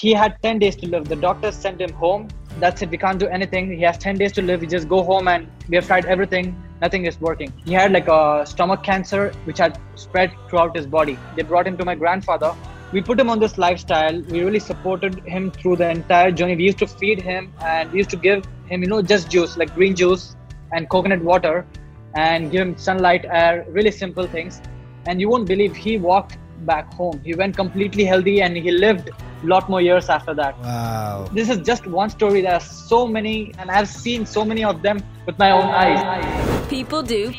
he had 10 days to live. The doctors sent him home. That's it. We can't do anything. He has 10 days to live. We just go home and we have tried everything. Nothing is working. He had like a stomach cancer, which had spread throughout his body. They brought him to my grandfather. We put him on this lifestyle. We really supported him through the entire journey. We used to feed him and we used to give him, you know, just juice, like green juice and coconut water and give him sunlight, air, really simple things. And you won't believe he walked back home. He went completely healthy and he lived lot more years after that. Wow. This is just one story. There are so many, and I've seen so many of them with my own eyes. People do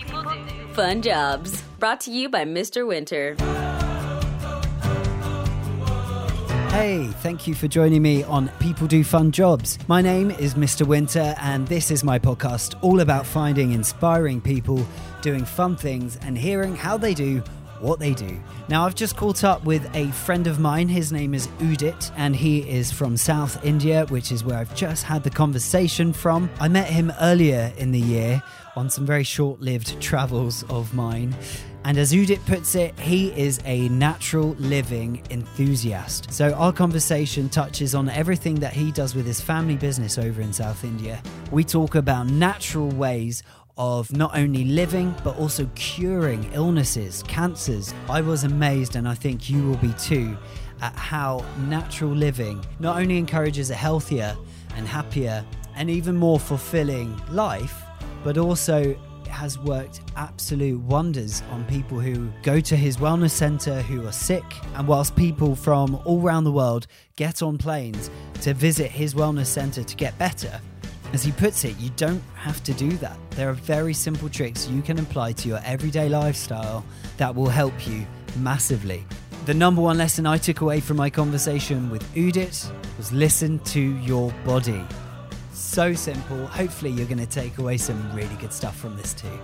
fun jobs. Brought to you by Mr. Winter. Hey, thank you for joining me on People Do Fun Jobs. My name is Mr. Winter, and this is my podcast all about finding inspiring people doing fun things and hearing how they do what they do. Now, I've just caught up with a friend of mine. His name is Udit, and he is from South India, which is where I've just had the conversation from. I met him earlier in the year on some very short lived travels of mine. And as Udit puts it, he is a natural living enthusiast. So our conversation touches on everything that he does with his family business over in South India. We talk about natural ways of not only living but also curing illnesses, cancers. I was amazed, and I think you will be too, at how natural living not only encourages a healthier and happier and even more fulfilling life, but also has worked absolute wonders on people who go to his wellness center who are sick. And whilst people from all around the world get on planes to visit his wellness center to get better, as he puts it, you don't have to do that. There are very simple tricks you can apply to your everyday lifestyle that will help you massively. The number one lesson I took away from my conversation with Udit was listen to your body. So simple. Hopefully, you're going to take away some really good stuff from this too.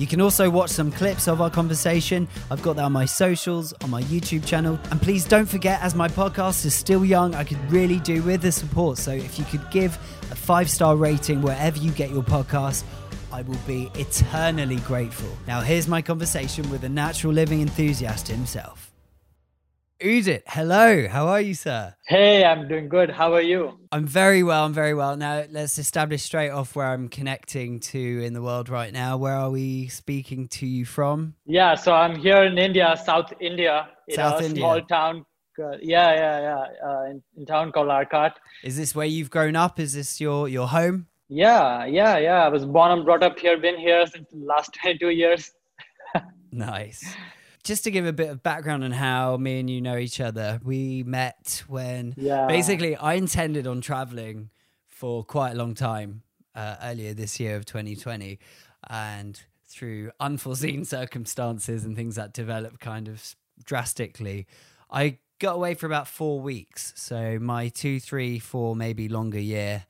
You can also watch some clips of our conversation. I've got that on my socials, on my YouTube channel. And please don't forget, as my podcast is still young, I could really do with the support. So if you could give a five star rating wherever you get your podcast, I will be eternally grateful. Now, here's my conversation with a natural living enthusiast himself. Udit, hello. How are you, sir? Hey, I'm doing good. How are you? I'm very well. I'm very well. Now, let's establish straight off where I'm connecting to in the world right now. Where are we speaking to you from? Yeah, so I'm here in India, South India, in South a India. small town. uh, yeah, yeah, yeah, uh, in, in town called Arcot. Is this where you've grown up? Is this your your home? Yeah, yeah, yeah. I was born and brought up here, been here since the last 22 years. Nice. Just to give a bit of background on how me and you know each other, we met when Yeah. basically I intended on traveling for quite a long time uh, earlier this year of 2020. And through unforeseen circumstances and things that developed kind of drastically, I got away for about four weeks. So my two, three, four, maybe longer year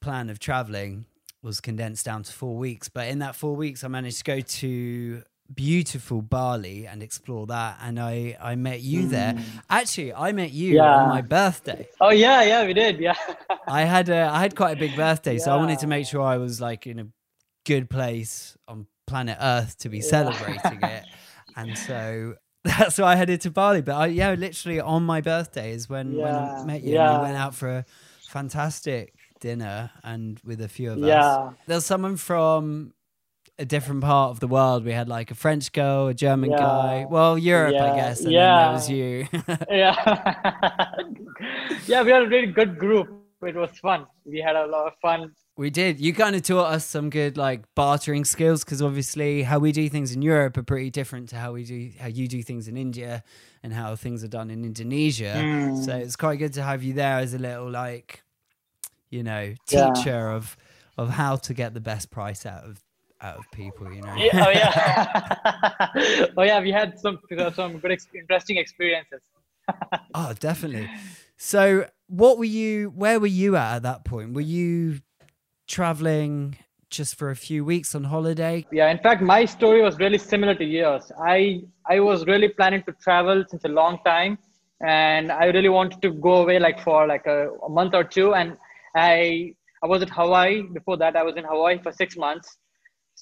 plan of traveling was condensed down to four weeks. But in that four weeks, I managed to go to beautiful Bali and explore that. And I, I met you hmm. there. Actually, I met you Yeah. on my birthday. Oh, yeah, yeah, we did. Yeah. I had a, I had quite a big birthday, so I wanted to make sure I was like in a good place on planet Earth to be celebrating it. And so that's why I headed to Bali. But I, yeah, literally on my birthday is when, when I met you. And yeah. we went out for a fantastic dinner and with a few of us. Yeah. There's someone from a different part of the world. We had like a French girl, a German Yeah. guy. Well, Europe, I guess. And yeah. there was you. yeah. yeah, we had a really good group. It was fun. We had a lot of fun. We did. You kind of taught us some good like bartering skills because obviously how we do things in Europe are pretty different to how we do how you do things in India and how things are done in Indonesia. Hmm. So it's quite good to have you there as a little like you know Yeah. teacher of of how to get the best price out of out of people. You know. Yeah, oh yeah. oh yeah, we had some uh, some good, ex- interesting experiences. Oh, definitely. So, what were you? Where were you at at that point? Were you traveling just for a few weeks on holiday? Yeah, in fact, my story was really similar to yours. I I was really planning to travel since a long time, and I really wanted to go away like for like a, a month or two. And I I was at Hawaii before that. I was in Hawaii for six months,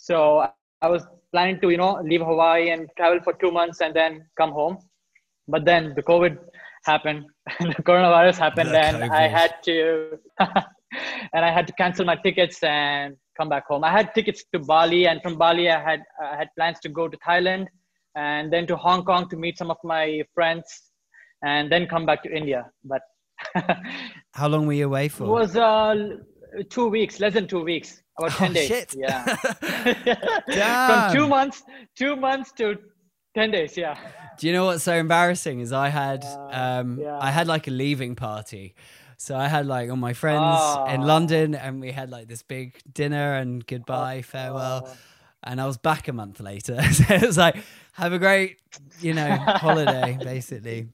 so I was planning to you know leave Hawaii and travel for two months and then come home. But then the COVID happened. the coronavirus happened, and I had to, and I had to cancel my tickets and come back home. I had tickets to Bali, and from Bali, I had I had plans to go to Thailand, and then to Hong Kong to meet some of my friends, and then come back to India. But How long were you away for? it was uh, two weeks, less than two weeks, about ten Oh, days. shit. Yeah. Damn. From two months, two months to ten days. Yeah. Do you know what's so embarrassing is I had Uh, um yeah. I had like a leaving party. So I had like all my friends in Ah. London and we had like this big dinner and goodbye, farewell. Oh. And I was back a month later. so it was like, have a great, you know, holiday, basically.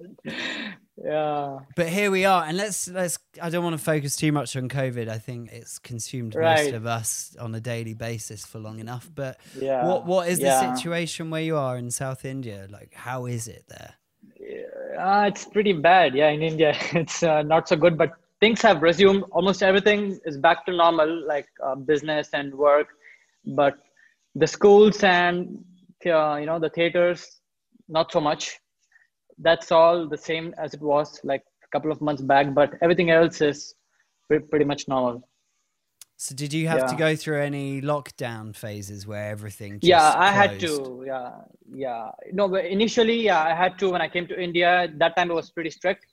Yeah. But here we are, and let's let's. I don't want to focus too much on COVID. I think it's consumed most of us on a daily basis for long enough. But Yeah. what what is yeah. the situation where you are in South India? Like, how is it there? Uh, it's pretty bad. Yeah, in India, it's uh, not so good. But things have resumed. Almost everything is back to normal, like uh, business and work. But the schools and uh, you know the theaters, not so much. That's all the same as it was like a couple of months back. But everything else is pretty much normal. So, did you have to go through any lockdown phases where everything? Just yeah i had to yeah yeah no but initially yeah i had to when i came to india that time it was pretty strict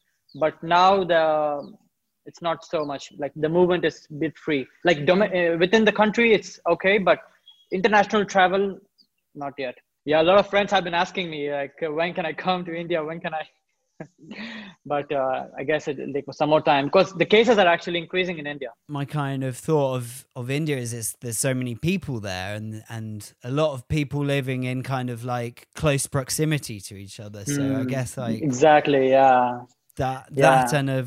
but now the it's not so much like the movement is a bit free like dom- uh, within the country it's okay but international travel not yet yeah a lot of friends have been asking me like when can i come to india? When can i? But uh, i guess it'll take some more time. Because the cases are actually increasing in india. My kind of thought of of India is it's, there's so many people there and and a lot of people living in kind of like close proximity to each other. So I Mm, guess like exactly yeah. that Yeah. that and a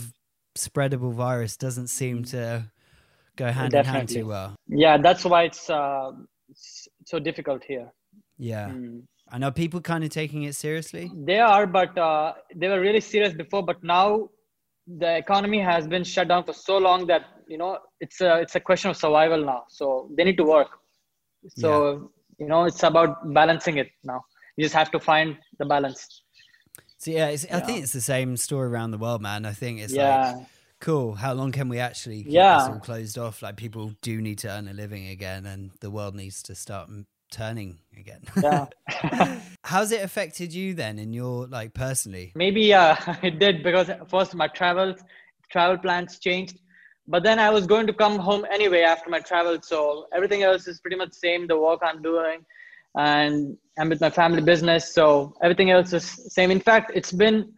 spreadable virus doesn't seem to go hand in hand too well. yeah that's why it's uh, so difficult here Yeah. Mm. I know people kind of taking it seriously. They are, but uh, they were really serious before. But now the economy has been shut down for so long that you know it's a it's a question of survival now. So they need to work. So you know it's about balancing it now. You just have to find the balance. So yeah, it's, I think it's the same story around the world, man. I think it's yeah, like cool. How long can we actually keep Yeah. this all closed off? Like people do need to earn a living again, and the world needs to start turning again. yeah. How's it affected you then in your like personally? Maybe uh, it did because first my travel travel plans changed, but then I was going to come home anyway after my travel. So everything else is pretty much same. The work I'm doing, and I'm with my family business. So everything else is same. In fact, it's been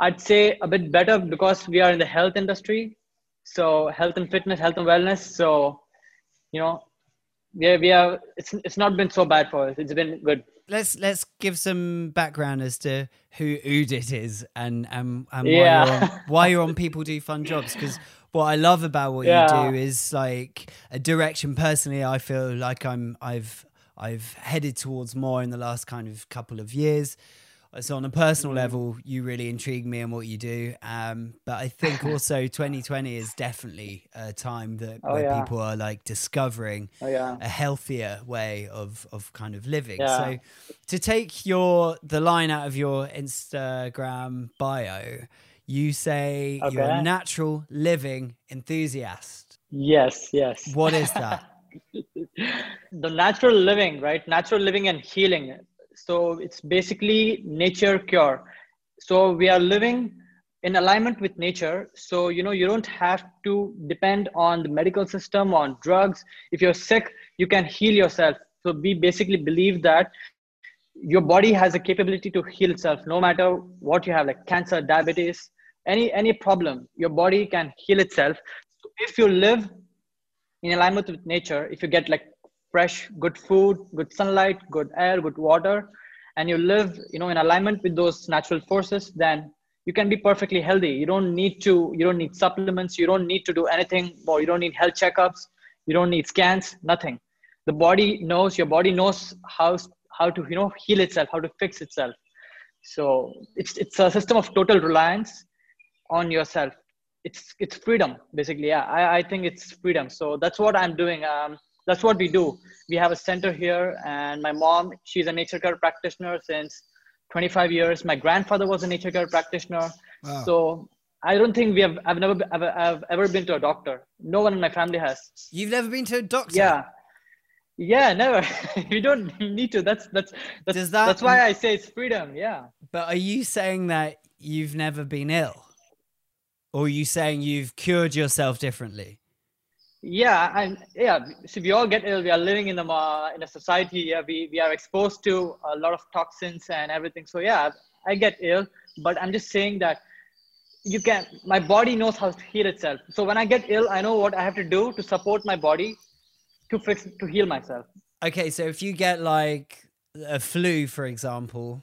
I'd say a bit better because we are in the health industry. So health and fitness, health and wellness. So you know, are, we are it's it's not been so bad for us. It's been good. Let's let's give some background as to who Udit is and and, and why, Yeah. you're on, why you're on People Do Fun Jobs. Because what I love about what Yeah. you do is like a direction. Personally, I feel like I'm I've I've headed towards more in the last kind of couple of years. So on a personal Mm. level, you really intrigue me and what you do. Um, but I think also 2020 is definitely a time that Oh, where yeah. people are like discovering Oh yeah. a healthier way of of kind of living. Yeah. So to take your the line out of your Instagram bio, you say you're a natural living enthusiast. Yes. Yes. What is that? the natural living right natural living and healing so it's basically nature cure. So we are living in alignment with nature. So you know you don't have to depend on the medical system on drugs. If you're sick you can heal yourself. So we basically believe that your body has a capability to heal itself no matter what you have like cancer diabetes any any problem your body can heal itself. If you live in alignment with nature if you get like fresh good food good sunlight good air good water and you live you know in alignment with those natural forces then you can be perfectly healthy. You don't need to you don't need supplements you don't need to do anything more you don't need health checkups you don't need scans nothing. The body knows your body knows how how to you know heal itself how to fix itself. So it's it's a system of total reliance on yourself. It's it's freedom basically. Yeah i, I think it's freedom. So that's what i'm doing. Um, that's what we do we have a center here and my mom she's a nature cure practitioner since 25 years my grandfather was a nature cure practitioner Wow. So I don't think we have. I've never. I've, I've ever been to a doctor. No one in my family has. You've never been to a doctor? Yeah. Yeah, never. you don't need to. That's that's that's Does that- that's why I say it's freedom. Yeah. But are you saying that you've never been ill? Or are you saying you've cured yourself differently? Yeah, and yeah. So we all get ill. We are living in the uh, in a society. Yeah, we we are exposed to a lot of toxins and everything. So yeah, I get ill, but I'm just saying that you can. My body knows how to heal itself. So when I get ill, I know what I have to do to support my body to fix to heal myself. Okay, so if you get like a flu, for example,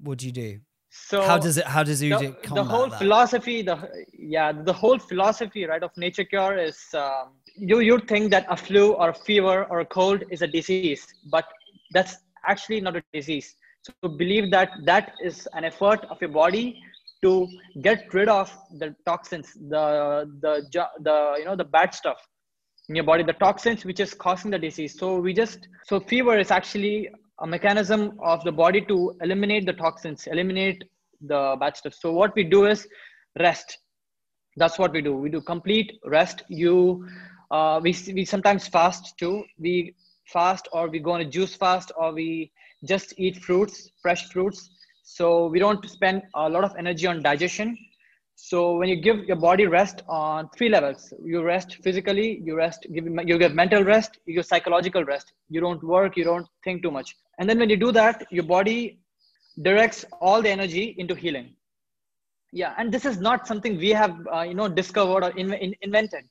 what do you do? So how does it? How does you the, the whole that? philosophy the yeah the whole philosophy right of nature cure is um, you you think that a flu or a fever or a cold is a disease but that's actually not a disease so believe that that is an effort of your body to get rid of the toxins the the the you know the bad stuff in your body the toxins which is causing the disease so we just so fever is actually a mechanism of the body to eliminate the toxins eliminate the bad stuff. So what we do is rest. That's what we do. We do complete rest. You uh, we we sometimes fast too. We fast or we go on a juice fast or we just eat fruits fresh fruits. So we don't spend a lot of energy on digestion so when you give your body rest on three levels, you rest physically, you rest, you give mental rest, you give psychological rest. You don't work, you don't think too much. And then when you do that, your body directs all the energy into healing. Yeah, and this is not something we have, uh, you know, discovered or in, in, invented.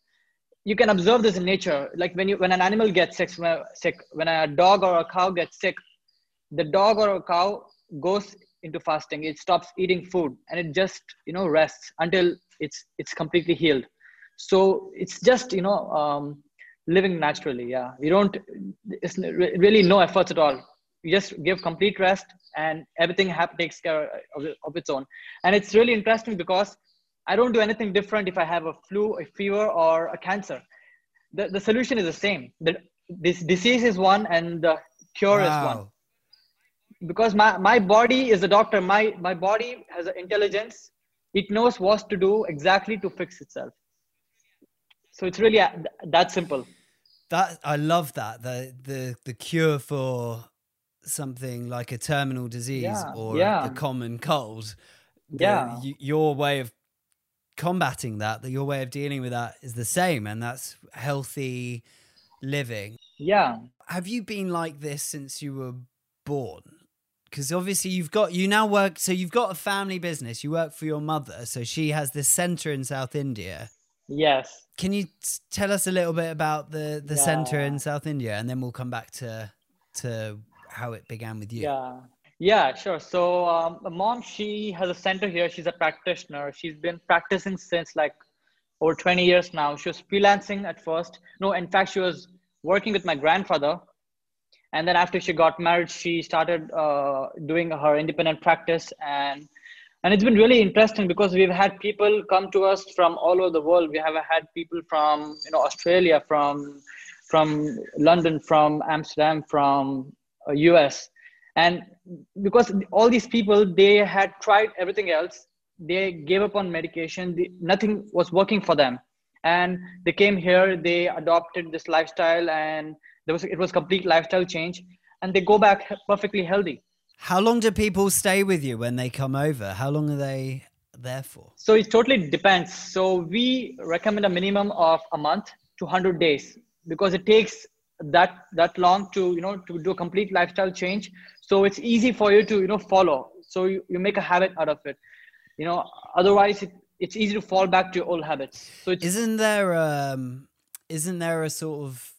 You can observe this in nature. Like when you when an animal gets sick, when a, sick, when a dog or a cow gets sick, the dog or a cow goes into fasting. It stops eating food and it just you know rests until it's it's completely healed. So it's just you know um, living naturally yeah. We don't it's really no efforts at all. You just give complete rest and everything hap- takes care of, of its own. And it's really interesting because i don't do anything different if i have a flu a fever or a cancer. The, the solution is the same. The, this disease is one and the cure is one. Wow. Because my, my body is a doctor my my body has an intelligence it knows what to do exactly to fix itself so it's really uh, that simple That I love that the the the cure for something like a terminal disease Yeah, or yeah. the common cold. the- Yeah. your way of combating that, that your way of dealing with that is the same, and that's healthy living. yeah Have you been like this since you were born? Because obviously you've got you now work. So you've got a family business. You work for your mother, so she has this center in South India. yes Can you t- tell us a little bit about the the center in South India, and then we'll come back to to how it began with you. yeah yeah sure so um, mom she has a center here she's a practitioner she's been practicing since like over 20 years now she was freelancing at first no in fact she was working with my grandfather and then after she got married she started uh, doing her independent practice. And and it's been really interesting because we've had people come to us from all over the world. We have had people from you know australia from from london from amsterdam from uh, us and because all these people they had tried everything else. They gave up on medication. Nothing was working for them. And they came here. They adopted this lifestyle. And there was it was complete lifestyle change and they go back perfectly healthy. How long do people stay with you when they come over? How long are they there for? so it totally depends. So we recommend a minimum of a month to 100 days because it takes that that long to you know to do a complete lifestyle change. So it's easy for you to you know follow. So you, you make a habit out of it. You know otherwise it, it's easy to fall back to your old habits. So it's Isn't there um isn't there a sort of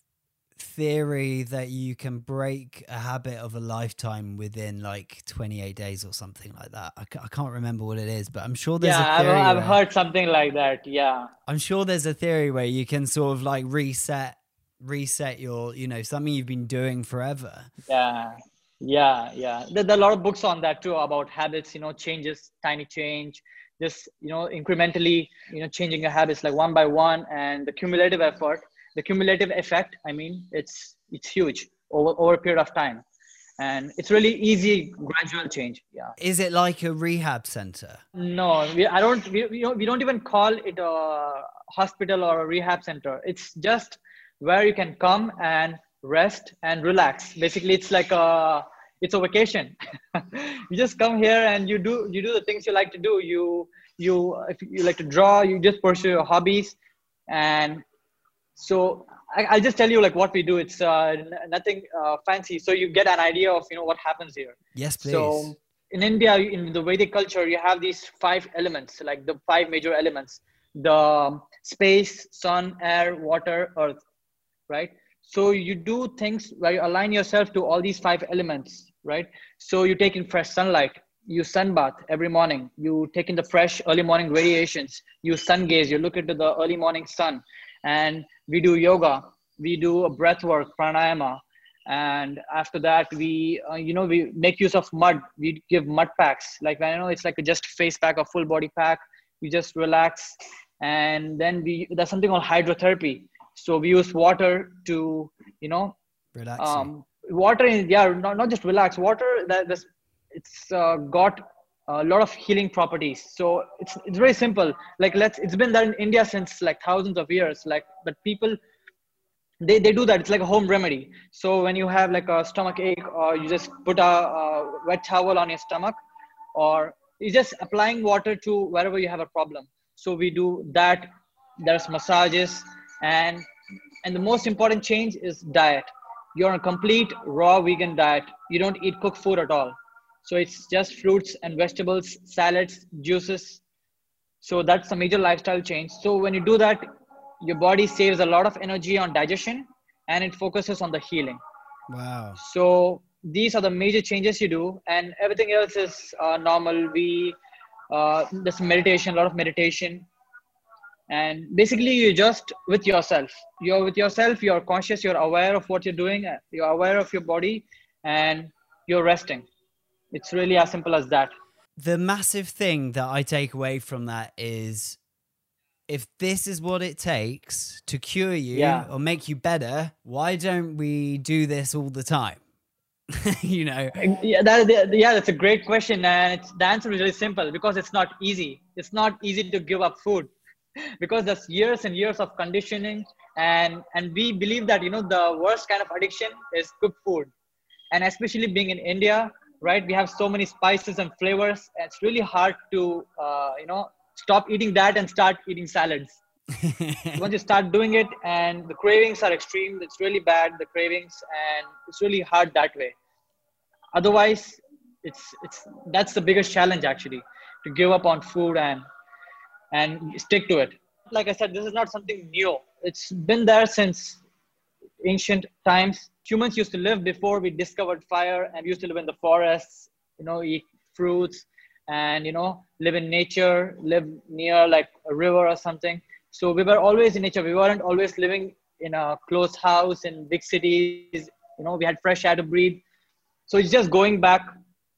theory that you can break a habit of a lifetime within like 28 days or something like that? I, I can't remember what it is, but I'm sure there's yeah a I've, theory. I've where- heard something like that yeah I'm sure there's a theory where you can sort of like reset reset your, you know, something you've been doing forever. yeah yeah yeah there, there are a lot of books on that too about habits you know changes tiny change just you know incrementally you know changing your habits like one by one and the cumulative effort the cumulative effect i mean it's it's huge over over a period of time. And it's really easy gradual change yeah. Is it like a rehab center? no we, i don't we, we, don't, we don't even call it a hospital or a rehab center. It's just where you can come and rest and relax. Basically it's like a it's a vacation. You just come here and you do you do the things you like to do. You you if you like to draw you just pursue your hobbies and so I, i'll just tell you like what we do it's uh, n- nothing uh, fancy so you get an idea of you know what happens here Yes, please. so in India, in the Vedic culture, you have these five elements, like the five major elements: the space, sun, air, water, earth. Right. So you do things where you align yourself to all these five elements. Right. So you take in fresh sunlight. You sunbath every morning. You take in the fresh early morning radiations. You sun gaze. You look into the early morning sun, and we do yoga. We do a breath work, pranayama and after that we uh, you know we make use of mud. We give mud packs. Like i know it's like a just face pack or full body pack. You just relax. And then we there's something called hydrotherapy. So we use water to you know relax um, water is yeah not, not just relax. Water that this it's uh, got a lot of healing properties. So it's it's very simple. Like let's it's been there in india since like thousands of years. Like but people they, they do that. It's like a home remedy. So when you have like a stomach ache or you just put a, a wet towel on your stomach or you just applying water to wherever you have a problem. So we do that. There's massages. And and the most important change is diet. You're on a complete raw vegan diet. You don't eat cooked food at all so it's just fruits and vegetables salads juices. So that's a major lifestyle change. So when you do that your body saves a lot of energy on digestion and it focuses on the healing. Wow. so these are the major changes you do and everything else is uh, normal. We uh, there's meditation a lot of meditation. And basically you just with yourself. You're with yourself you're conscious you're aware of what you're doing uh, you're aware of your body and you're resting it's really as simple as that The massive thing that I take away from that is if this is what it takes to cure you Yeah. or make you better, why don't we do this all the time? you know, yeah, that, yeah, that's a great question, and it's, the answer is really simple because it's not easy. It's not easy to give up food because there's years and years of conditioning, and and we believe that you know the worst kind of addiction is cooked food, and especially being in India, right? We have so many spices and flavors. And it's really hard to uh, you know stop eating that and start eating salads once you start doing it and the cravings are extreme it's really bad the cravings and it's really hard that way otherwise it's it's that's the biggest challenge actually to give up on food and and stick to it like i said this is not something new it's been there since ancient times humans used to live before we discovered fire and used to live in the forests you know eat fruits and you know live in nature live near like a river or something. So we were always in nature. We weren't always living in a close house in big cities. You know we had fresh air to breathe. So it's just going back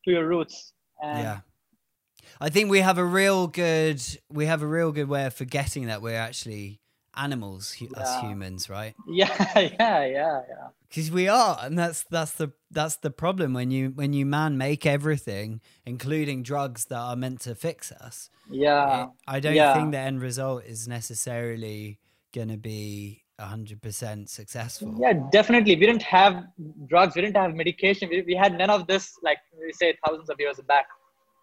to your roots yeah. I think we have a real good we have a real good way of forgetting that we're actually animals, Yeah. humans, right? yeah yeah yeah yeah. Because we are and that's that's the that's the problem. When you when you man make everything including drugs that are meant to fix us yeah it- i don't yeah. think the end result is necessarily going to be 100% successful. Yeah definitely. We didn't have drugs. We didn't have medication. We, we had none of this like we say thousands of years back.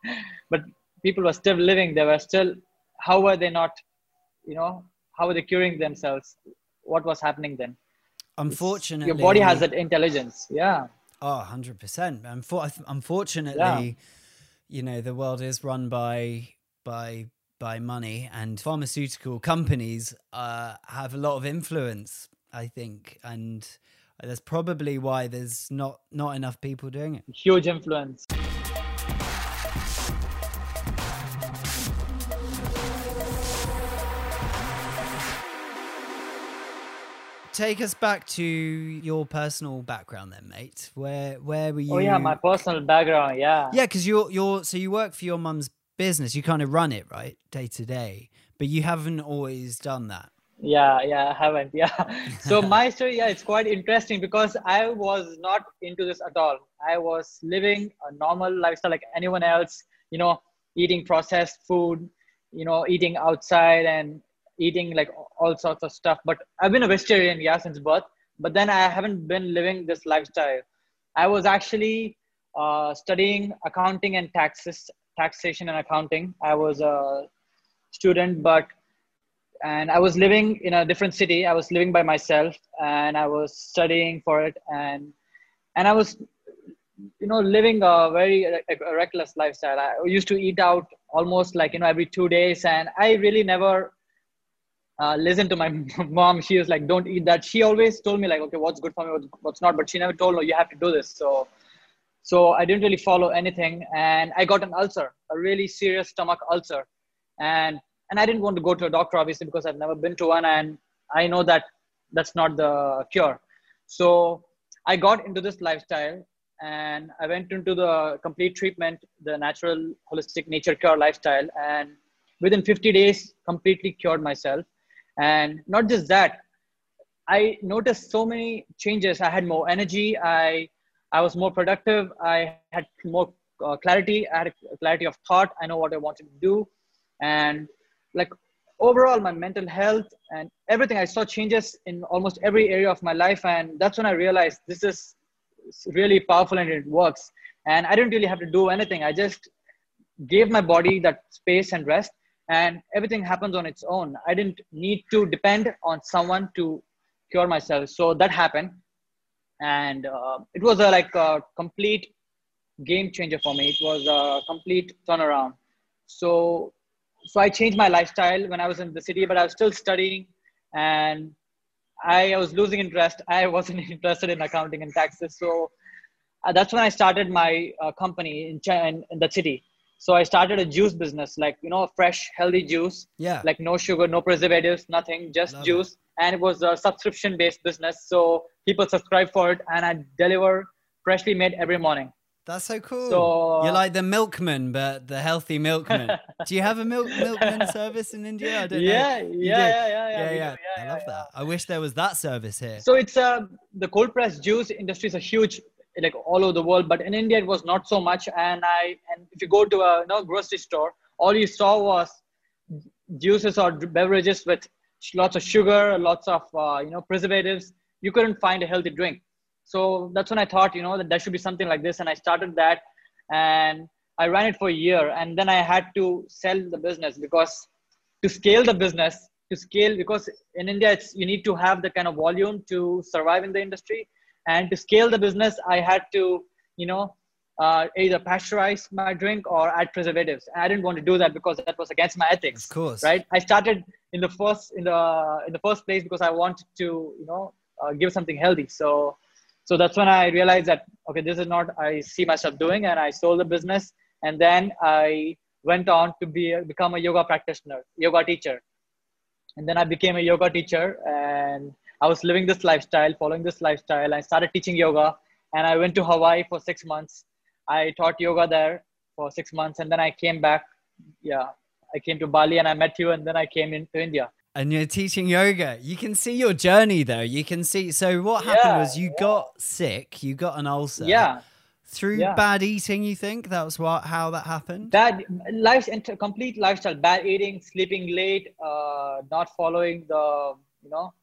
But people were still living. They were still how were they not you know how were they curing themselves? What was happening then? Unfortunately your body has that intelligence. Yeah. Oh 100% Unfor- unfortunately you know the world is run by by by money and pharmaceutical companies uh, have a lot of influence i think and that's probably why there's not not enough people doing it. Huge influence take us back to your personal background then mate where where were you oh yeah my personal background yeah yeah because you're you're so you work for your mum's business you kind of run it right day to day but you haven't always done that Yeah, yeah, I haven't. Yeah. So my story, yeah, it's quite interesting because I was not into this at all. I was living a normal lifestyle like anyone else, you know, eating processed food, you know, eating outside and eating like all sorts of stuff. But I've been a vegetarian, yeah, since birth. But then I haven't been living this lifestyle. I was actually uh, studying accounting and taxes, taxation and accounting. I was a student, but and I was living in a different city. I was living by myself, and I was studying for it, and and I was, you know, living a very a reckless lifestyle. I used to eat out almost like you know every two days, and I really never uh, listened to my mom. She was like, "Don't eat that." She always told me like, "Okay, what's good for me, what's not," but she never told me you have to do this. So so I didn't really follow anything, and I got an ulcer, a really serious stomach ulcer, and and I didn't want to go to a doctor obviously because I've never been to one and I know that that's not the cure. So I got into this lifestyle and I went into the complete treatment, the natural holistic nature cure lifestyle and within 50 days completely cured myself and not just that I noticed so many changes. I had more energy. I I was more productive. I had more uh, clarity. I had clarity of thought. I know what I wanted to do, and like overall my mental health and everything i saw changes in almost every area of my life and that's when i realized this is really powerful and it works and i didn't really have to do anything i just gave my body that space and rest and everything happens on its own i didn't need to depend on someone to cure myself so that happened and uh, it was a like a complete game changer for me it was a complete turnaround so so I changed my lifestyle when I was in the city, but I was still studying and I was losing interest. I wasn't interested in accounting and taxes. So uh, that's when I started my uh, company in, in, in the city. So I started a juice business, like, you know, fresh, healthy juice. Yeah. Like no sugar, no preservatives, nothing, just Love juice. It. And it was a subscription based business. So people subscribe for it and I deliver freshly made every morning. That's so cool. So, You're like the milkman, but the healthy milkman. Do you have a milk milkman service in India? I don't yeah, know. Yeah, yeah, yeah, yeah, yeah, yeah, yeah. I love that. I wish there was that service here. So it's uh, the cold pressed juice industry is a huge, like all over the world, but in India it was not so much. And I and if you go to a you know, grocery store, all you saw was juices or beverages with lots of sugar, lots of uh, you know preservatives. You couldn't find a healthy drink. So that's when i thought you know that there should be something like this. And i started that. And i ran it for a year. And then i had to sell the business because to scale the business to scale because in india it's you need to have the kind of volume to survive in the industry and to scale the business i had to you know uh, either pasteurize my drink or add preservatives. I didn't want to do that because that was against my ethics. Of course, right? I started in the first in the in the first place because I wanted to you know uh, give something healthy. So so that's when i realized that okay this is not i see myself doing and i sold the business and then i went on to be become a yoga practitioner yoga teacher and then i became a yoga teacher and i was living this lifestyle following this lifestyle i started teaching yoga and i went to hawaii for six months i taught yoga there for six months and then i came back yeah i came to bali and i met you and then i came into india and you're teaching yoga. You can see your journey though. You can see. So what happened yeah, was you yeah. got sick. You got an ulcer. Yeah. Through yeah. bad eating, you think that was what how that happened? Bad life, complete lifestyle, bad eating, sleeping late, uh, not following the you know,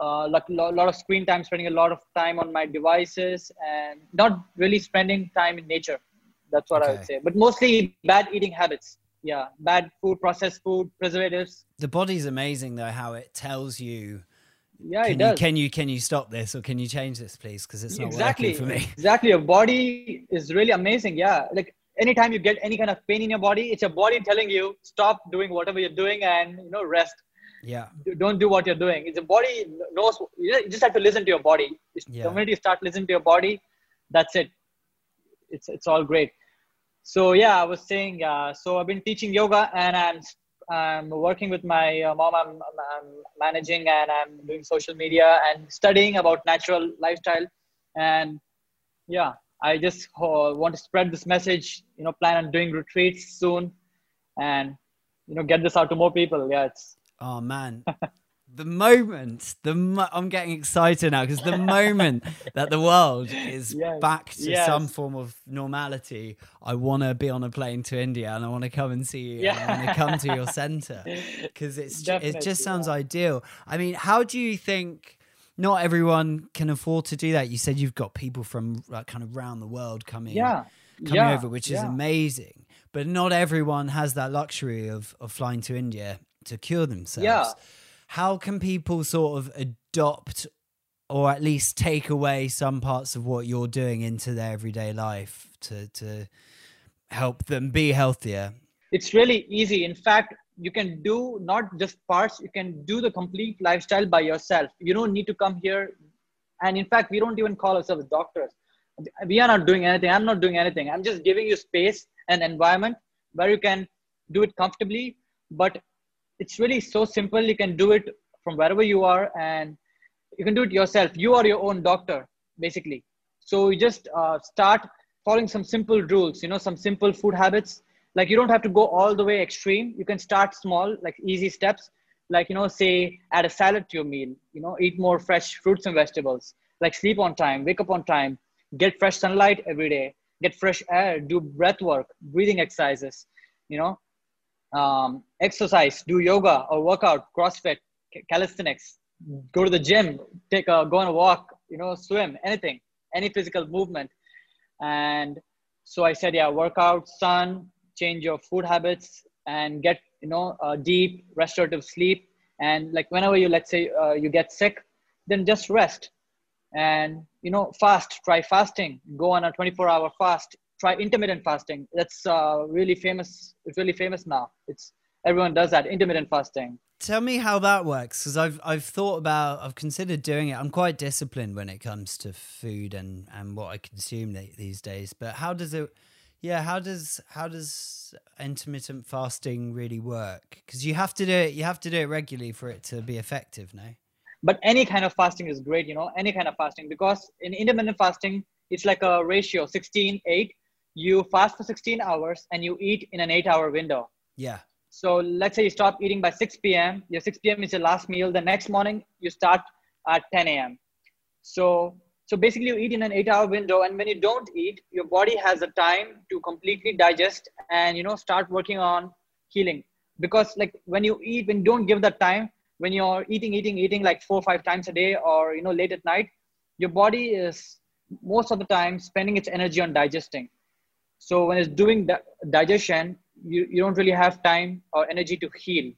uh, like a lot of screen time, spending a lot of time on my devices, and not really spending time in nature. That's what okay. I would say. But mostly bad eating habits yeah bad food processed food preservatives the body's amazing though how it tells you yeah can it does. You, can you can you stop this or can you change this please because it's not exactly working for me exactly your body is really amazing yeah like anytime you get any kind of pain in your body it's your body telling you stop doing whatever you're doing and you know rest yeah. Don't do what you're doing. It's the body knows you just have to listen to your body. Yeah. the minute you start listening to your body that's it. It's it's all great. So yeah i was saying uh, so i've been teaching yoga and i'm i'm working with my uh, mom. I'm, I'm, managing and i'm doing social media and studying about natural lifestyle. And yeah i just uh, want to spread this message you know plan on doing retreats soon and you know get this out to more people. Yeah it's oh man the moment the mo- I'm getting excited now because the moment that the world is Yes, back to yes. some form of normality, I want to be on a plane to India and I want to come and see you. and I want to come to your center because it's ju- it just sounds yeah. ideal. I mean, how do you think? Not everyone can afford to do that. You said you've got people from like kind of around the world coming, Yeah. coming yeah, over, which is amazing. But not everyone has that luxury of of flying to India to cure themselves. Yeah. How can people sort of adopt or at least take away some parts of what you're doing into their everyday life to to help them be healthier? it's really easy. In fact you can do not just parts you can do the complete lifestyle by yourself. You don't need to come here. And in fact we don't even call ourselves doctors. We are not doing anything. I'm not doing anything. I'm just giving you space and environment where you can do it comfortably. But it's really so simple. You can do it from wherever you are and you can do it yourself. You are your own doctor basically. So you just uh, start following some simple rules you know some simple food habits. Like you don't have to go all the way extreme. You can start small like easy steps. Like you know say add a salad to your meal you know eat more fresh fruits and vegetables. Like sleep on time wake up on time get fresh sunlight every day get fresh air do breath work breathing exercises you know um, exercise do yoga or workout crossfit calisthenics go to the gym take a go on a walk you know swim anything any physical movement. And so i said yeah workout sun change your food habits and get you know uh, deep restorative sleep. And like whenever you let's say uh, you get sick then just rest. And you know fast try fasting go on a 24 hour fast try intermittent fasting that's uh, really famous it's really famous now it's everyone does that intermittent fasting Tell me how that works because I've I've thought about I've considered doing it. I'm quite disciplined when it comes to food and and what I consume these days. But how does it? Yeah, how does how does intermittent fasting really work? Because you have to do it. You have to do it regularly for it to be effective. No. but any kind of fasting is great you know any kind of fasting because in intermittent fasting it's like a ratio 16 8 you fast for 16 hours and you eat in an 8 hour window Yeah. so let's say you stop eating by 6 p.m. Your 6 p.m. is your last meal. The next morning you start at 10 a.m. So so basically you eat in an eight-hour window, and when you don't eat, your body has a time to completely digest and you know start working on healing. Because like when you eat, when you don't give that time, when you're eating, eating, eating like four or five times a day, or you know late at night, your body is most of the time spending its energy on digesting. So when it's doing di- digestion, you, you don't really have time or energy to heal,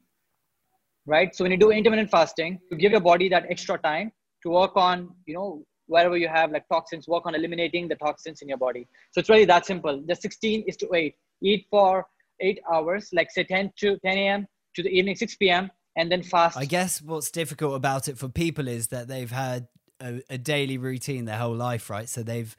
right? So when you do intermittent fasting, you give your body that extra time to work on, you know, wherever you have like toxins, work on eliminating the toxins in your body. So it's really that simple. The 16 is to 8. Eat for eight hours, like say 10 to 10 a.m. to the evening 6 p.m. and then fast. I guess what's difficult about it for people is that they've had a, a daily routine their whole life, right? So they've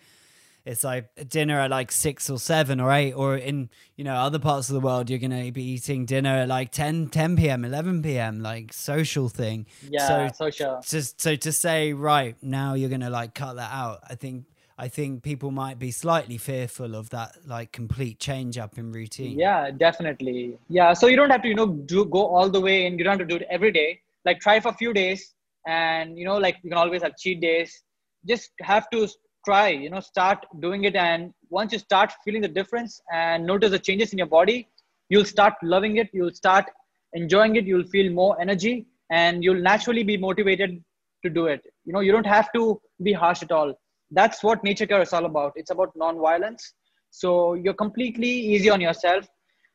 it's like dinner at like six or seven or eight, or in you know other parts of the world, you're gonna be eating dinner at like 10, 10 p.m., eleven p.m., like social thing. yeah, so social. just so to say right now you're gonna like cut that out. I think I think people might be slightly fearful of that like complete change up in routine. Yeah, definitely. Yeah, so you don't have to, you know, do go all the way, and you don't have to do it every day. Like try for a few days, and you know, like you can always have cheat days. Just have to try, you know, start doing it, and once you start feeling the difference and notice the changes in your body, you'll start loving it. You'll start enjoying it. You'll feel more energy, and you'll naturally be motivated to do it. You know, you don't have to be harsh at all. That's what nature cure is all about. It's about non-violence. So you're completely easy on yourself.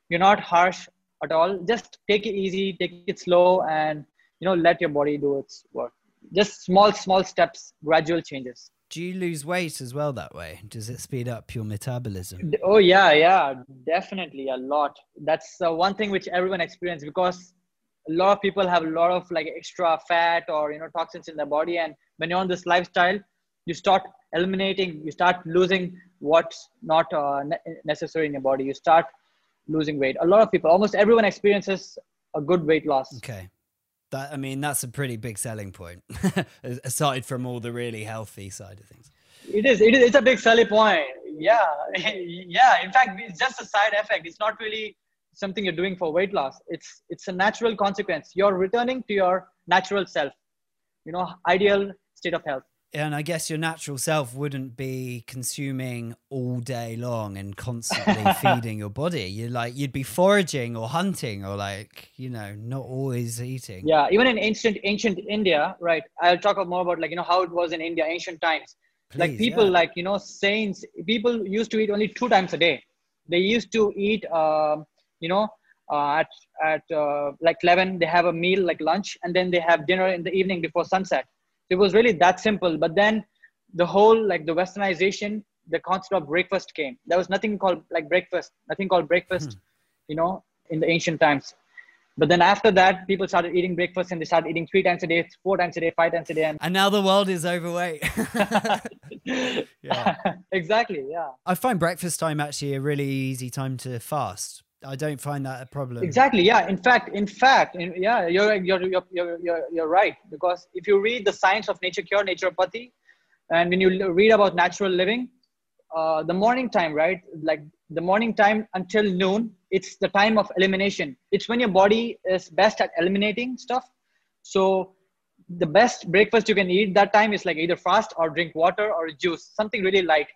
You're not harsh at all. Just take it easy, take it slow, and you know let your body do its work. Just small, small steps, gradual changes. Do you lose weight as well that way? Does it speed up your metabolism? Oh yeah, yeah, definitely a lot. That's uh, one thing which everyone experiences because a lot of people have a lot of like extra fat or you know toxins in their body, and when you're on this lifestyle, you start eliminating, you start losing what's not uh, ne- necessary in your body. You start losing weight. A lot of people, almost everyone experiences a good weight loss. Okay. That I mean that's a pretty big selling point aside from all the really healthy side of things. It is. It is. It's a big selling point. Yeah, yeah. In fact, it's just a side effect. It's not really something you're doing for weight loss. It's it's a natural consequence. You're returning to your natural self you know ideal state of health and I guess your natural self wouldn't be consuming all day long and constantly feeding your body. You're like you'd be foraging or hunting or like you know not always eating. Yeah, even in ancient ancient India, right? I'll talk more about like you know how it was in India ancient times. Please, like people yeah. like you know saints, people used to eat only two times a day. They used to eat, uh, you know, uh, at at uh, like eleven they have a meal like lunch, and then they have dinner in the evening before sunset it was really that simple. But then the whole like the westernization the concept of breakfast came. There was nothing called like breakfast nothing called breakfast hmm. you know in the ancient times. But then after that people started eating breakfast and they started eating three times a day four times a day five times a day and, and now the world is overweight. Yeah. Exactly yeah. I find breakfast time actually a really easy time to fast I don't find that a problem. Exactly. Yeah. In fact, in fact, in, yeah, you're, you're, you're, you're, you're right. Because if you read the science of nature cure, naturopathy, and when you read about natural living, uh, the morning time, right? Like the morning time until noon, it's the time of elimination. It's when your body is best at eliminating stuff. So the best breakfast you can eat that time is like either fast or drink water or juice, something really light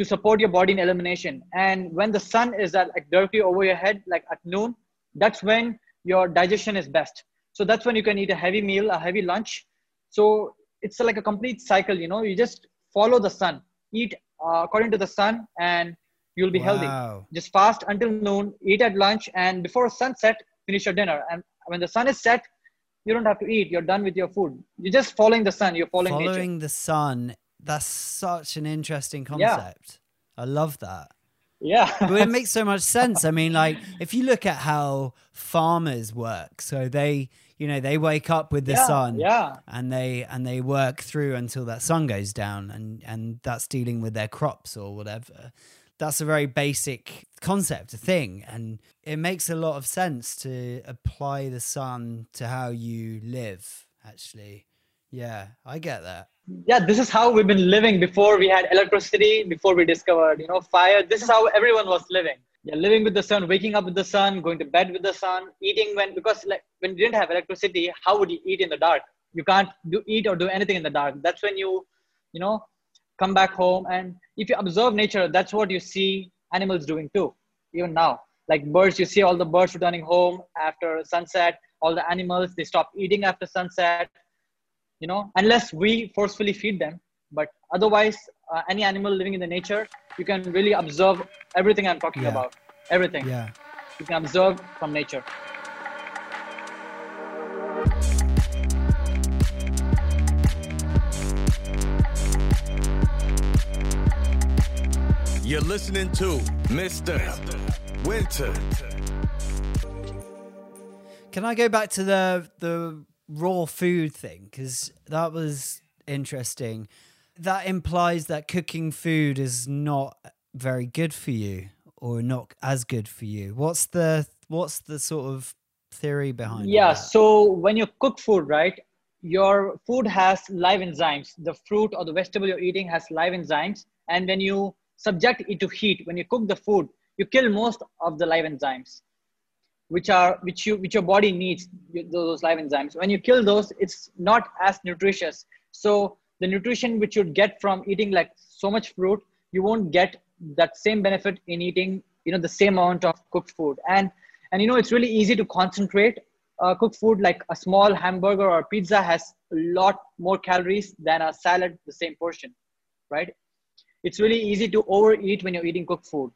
to support your body in elimination. And when the sun is at like directly over your head, like at noon, that's when your digestion is best. So that's when you can eat a heavy meal, a heavy lunch. So it's like a complete cycle, you know, you just follow the sun, eat uh, according to the sun and you'll be wow. healthy. Just fast until noon, eat at lunch and before sunset, finish your dinner. And when the sun is set, you don't have to eat. You're done with your food. You're just following the sun. You're following following nature. the sun that's such an interesting concept. Yeah. I love that. Yeah. but it makes so much sense. I mean, like, if you look at how farmers work, so they, you know, they wake up with the yeah, sun yeah. and they and they work through until that sun goes down and and that's dealing with their crops or whatever. That's a very basic concept, a thing. And it makes a lot of sense to apply the sun to how you live, actually. Yeah, I get that yeah this is how we've been living before we had electricity before we discovered you know fire. This is how everyone was living. Yeah living with the sun waking up with the sun going to bed with the sun eating when because like when you didn't have electricity how would you eat in the dark? You can't do eat or do anything in the dark. That's when you you know come back home. And if you observe nature that's what you see animals doing too even now. Like birds you see all the birds returning home after sunset. All the animals they stop eating after sunset you know unless we forcefully feed them but otherwise uh, any animal living in the nature you can really observe everything i'm talking yeah. about everything yeah you can observe from nature You're listening to Mr. Winter. Can I go back to the the raw food thing because that was interesting. That implies that cooking food is not very good for you or not as good for you. What's the what's the sort of theory behind yeah that? so when you cook food right your food has live enzymes the fruit or the vegetable you're eating has live enzymes and when you subject it to heat when you cook the food you kill most of the live enzymes which are which you which your body needs those live enzymes. When you kill those it's not as nutritious. So the nutrition which you'd get from eating like so much fruit you won't get that same benefit in eating you know the same amount of cooked food. And and you know it's really easy to concentrate. Uh, cooked food like a small hamburger or pizza has a lot more calories than a salad the same portion right? It's really easy to overeat when you're eating cooked food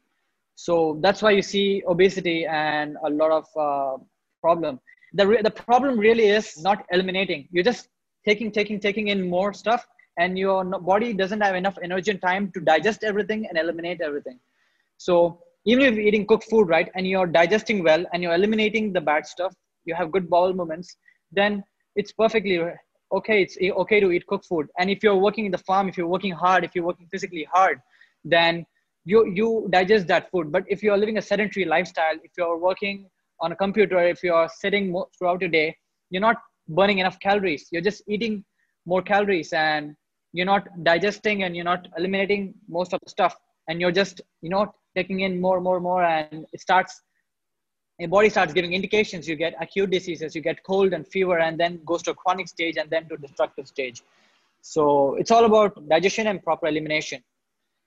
so that's why you see obesity and a lot of uh, problem. The, re- the problem really is not eliminating. You're just taking, taking, taking in more stuff and your body doesn't have enough energy and time to digest everything and eliminate everything. So even if you're eating cooked food, right, and you're digesting well and you're eliminating the bad stuff, you have good bowel movements, then it's perfectly okay. It's okay to eat cooked food. And if you're working in the farm, if you're working hard, if you're working physically hard, then you you digest that food. But if you're living a sedentary lifestyle if you're working on a computer if you're sitting throughout your day you're not burning enough calories. You're just eating more calories and you're not digesting and you're not eliminating most of the stuff. And you're just you know taking in more more more and it starts your body starts giving indications. You get acute diseases you get cold and fever and then goes to a chronic stage and then to destructive stage. So it's all about digestion and proper elimination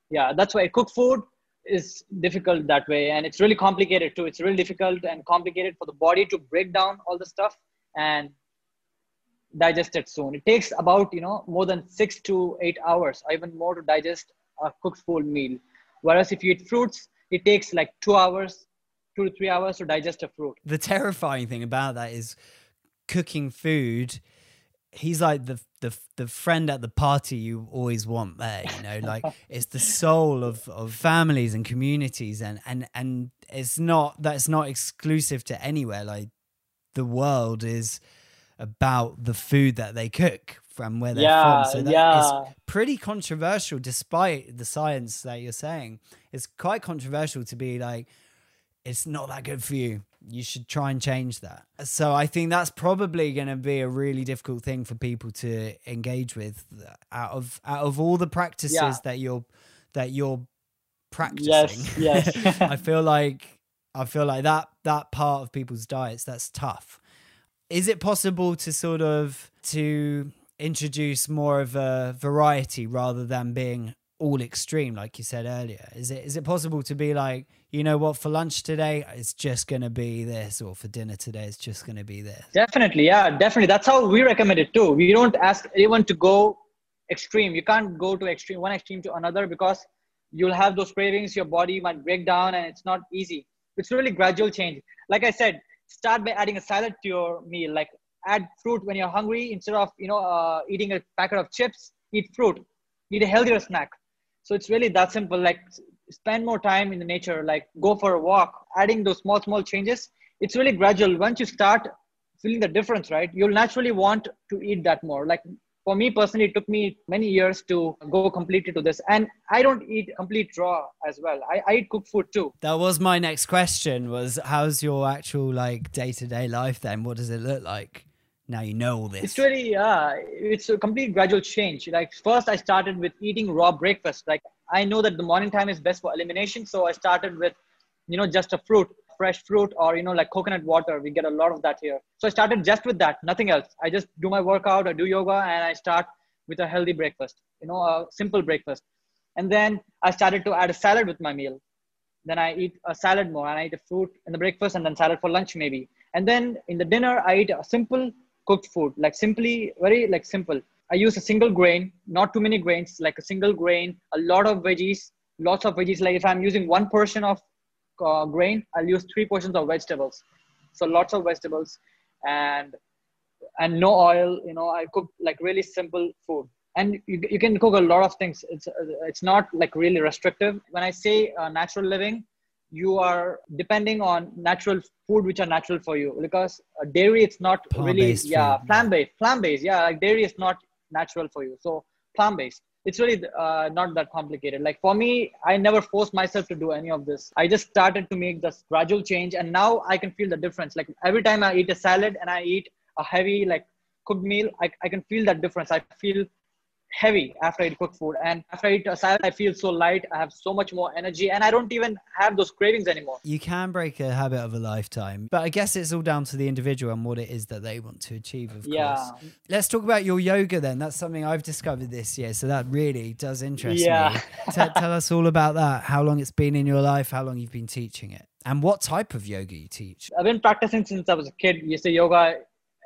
yeah that's why cooked food is difficult that way. And it's really complicated too. It's really difficult and complicated for the body to break down all the stuff and digest it soon. It takes about you know more than six to eight hours or even more to digest a cooked full meal. Whereas if you eat fruits it takes like two hours two to three hours to digest a fruit. The terrifying thing about that is cooking food. He's like the the the friend at the party you always want there. You know, like it's the soul of of families and communities, and and and it's not that's not exclusive to anywhere. Like the world is about the food that they cook from where they're Yeah, from. So that yeah. is pretty controversial, despite the science that you're saying. It's quite controversial to be like, it's not that good for you. You should try and change that. So I think that's probably going to be a really difficult thing for people to engage with. Out of out of all the practices Yeah. that you're that you're practicing, Yes, yes. I feel like I feel like that that part of people's diets that's tough. Is it possible to sort of to introduce more of a variety rather than being all extreme, like you said earlier? Is it is it possible to be like, you know what, for lunch today it's just gonna be this, or for dinner today it's just gonna be this? Definitely, yeah, definitely. That's how we recommend it too. We don't ask anyone to go extreme. You can't go to extreme one extreme to another because you'll have those cravings. Your body might break down, and it's not easy. It's really gradual change. Like I said, start by adding a salad to your meal. Like add fruit when you're hungry instead of you know uh, eating a packet of chips. Eat fruit. Eat a healthier snack. So it's really that simple. Like spend more time in the nature. Like go for a walk. Adding those small small changes. It's really gradual. Once you start feeling the difference, right? You'll naturally want to eat that more. Like for me personally, it took me many years to go completely to this. And I don't eat complete raw as well. I, I eat cooked food too. That was my next question was how's your actual like day to day life then? What does it look like? Now you know this. It's really, uh, it's a complete gradual change. Like first I started with eating raw breakfast. Like I know that the morning time is best for elimination. So I started with, you know, just a fruit, fresh fruit or, you know, like coconut water. We get a lot of that here. So I started just with that, nothing else. I just do my workout, I do yoga and I start with a healthy breakfast, you know, a simple breakfast. And then I started to add a salad with my meal. Then I eat a salad more and I eat a fruit in the breakfast and then salad for lunch maybe. And then in the dinner, I eat a simple cooked food, like simply, very like simple. I use a single grain, not too many grains, like a single grain, a lot of veggies, lots of veggies. Like if I'm using one portion of uh, grain, I'll use three portions of vegetables. So lots of vegetables and and no oil. You know, I cook like really simple food. And you, you can cook a lot of things. It's it's not like really restrictive. When I say uh, natural living, you are depending on natural food which are natural for you. Because uh, dairy it's not really yeah plant based plant based yeah like dairy is not natural for you. So plant based it's really uh, not that complicated. Like for me i never forced myself to do any of this. I just started to make this gradual change and now i can feel the difference. Like every time i eat a salad and i eat a heavy like cooked meal i, I can feel that difference. I feel heavy after I eat cooked food. And after I eat a salad, I feel so light. I have so much more energy, and I don't even have those cravings anymore. you can break a habit of a lifetime, but I guess it's all down to the individual and what it is that they want to achieve, of Yeah. course. Let's talk about your yoga then. That's something I've discovered this year, so that really does interest Yeah. me. Te- tell us all about that. How long it's been in your life, how long you've been teaching it, and what type of yoga you teach. I've been practicing since I was a kid. You say yoga,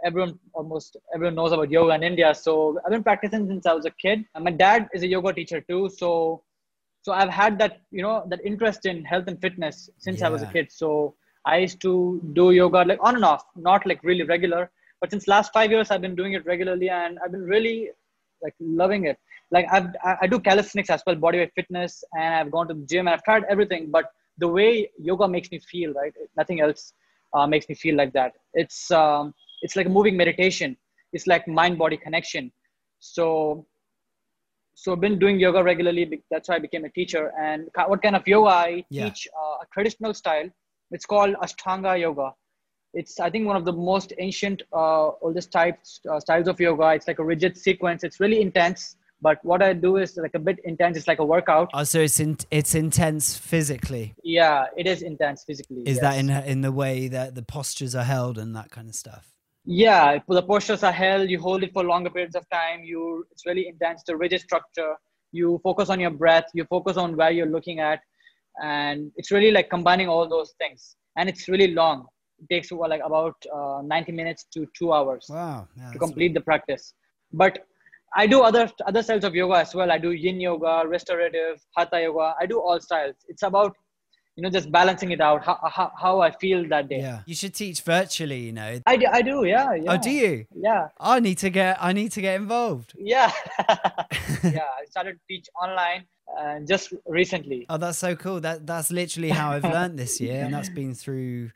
everyone almost everyone knows about yoga in India. So I've been practicing since I was a kid. And my dad is a yoga teacher too. So so I've had that you know that interest in health and fitness since I was a kid. So I used to do yoga like on and off, not like really regular. But since last five years, I've been doing it regularly, and I've been really like loving it. Like I've I I do calisthenics as well, bodyweight fitness, and I've gone to the gym and I've tried everything. But the way yoga makes me feel, right? Nothing else uh, makes me feel like that. It's um, it's like a moving meditation. It's like mind body connection. So so I've been doing yoga regularly. That's why I became a teacher. And what kind of yoga I Yeah. teach? Uh, a traditional style. It's called Ashtanga yoga. It's I think one of the most ancient, uh, oldest types uh, styles of yoga. It's like a rigid sequence. It's really intense, But what I do is like a bit intense. It's like a workout. Oh, so it's in, it's intense physically. Yeah, it is intense physically. Is yes. that in in the way that the postures are held and that kind of stuff? Yeah, the postures are held. You hold it for longer periods of time. You it's really intense. The rigid structure. You focus on your breath. You focus on where you're looking at, and it's really like combining all those things. And it's really long. It takes well, like about uh, 90 minutes to two hours Wow. Yeah, to complete the practice. But I do other other styles of yoga as well. I do Yin yoga, restorative, Hatha yoga. I do all styles. It's about you know just balancing it out. How how, how I feel that day. Yeah. You should teach virtually, you know. I, do- I do. Yeah, yeah. Oh, do you? Yeah. I need to get I need to get involved. Yeah. yeah. I started to teach online uh, just recently. Oh, that's so cool. That that's literally how I've learned this year, and that's been through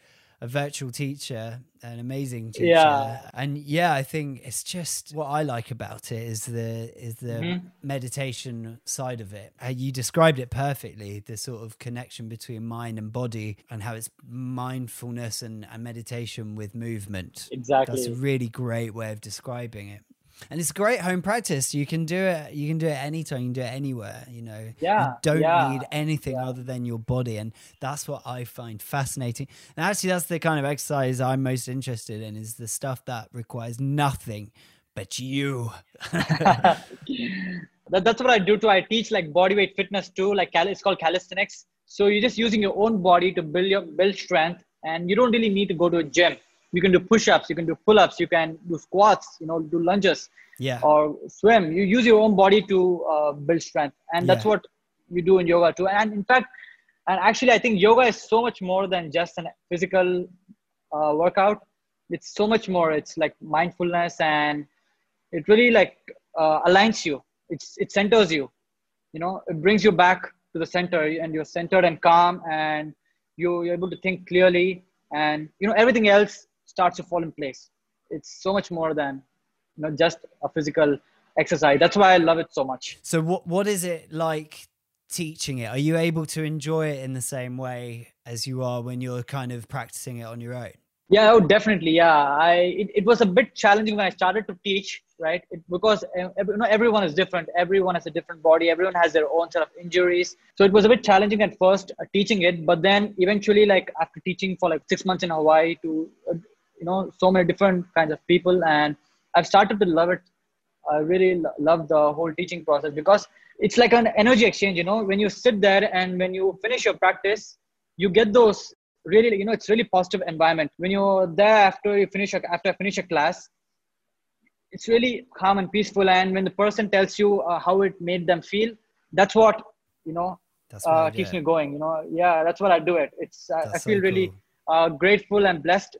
a virtual teacher, an amazing teacher. Yeah. And yeah, I think it's just what I like about it is the is the Mm-hmm. meditation side of it. Uh, you described it perfectly, the sort of connection between mind and body and how it's mindfulness and, and meditation with movement. Exactly. That's a really great way of describing it. And it's great home practice. You can do it. You can do it anytime. You can do it anywhere. You know. Yeah, You don't yeah, need anything other than your body, and that's what I find fascinating. And actually, that's the kind of exercise I'm most interested in. Is the stuff that requires nothing but you. that, that's what I do too. I teach like bodyweight fitness too. Like cal- it's called calisthenics. So you're just using your own body to build your build strength, and you don't really need to go to a gym. You can do push-ups, you can do pull-ups, you can do squats, you know, do lunges Yeah. or swim. You use your own body to uh, build strength, and that's Yeah. what we do in yoga too. And in fact, and actually, I think yoga is so much more than just a physical uh, workout. It's so much more. It's like mindfulness, and it really like uh, aligns you. It's it centers you. You know, it brings you back to the center, and you're centered and calm, and you- you're able to think clearly, and you know everything else starts to fall in place. It's so much more than you know just a physical exercise. That's why I love it so much. So what what is it like teaching it? Are you able to enjoy it in the same way as you are when you're kind of practicing it on your own? Yeah, oh, definitely. Yeah, I it, it was a bit challenging when I started to teach, right? It, because uh, you know everyone is different. Everyone has a different body. Everyone has their own set of injuries. So it was a bit challenging at first uh, teaching it, but then eventually, like after teaching for like six months in Hawaii to uh, you know so many different kinds of people, and I've started to love it. I really lo- love the whole teaching process because it's like an energy exchange. You know, when you sit there and when you finish your practice, you get those really you know it's really positive environment when you're there after you finish a, after I finish a class it's really calm and peaceful and when the person tells you uh, how it made them feel that's what you know That's uh, keeps me going you know yeah that's what i do it it's uh, i That's so feel really cool. uh, grateful and blessed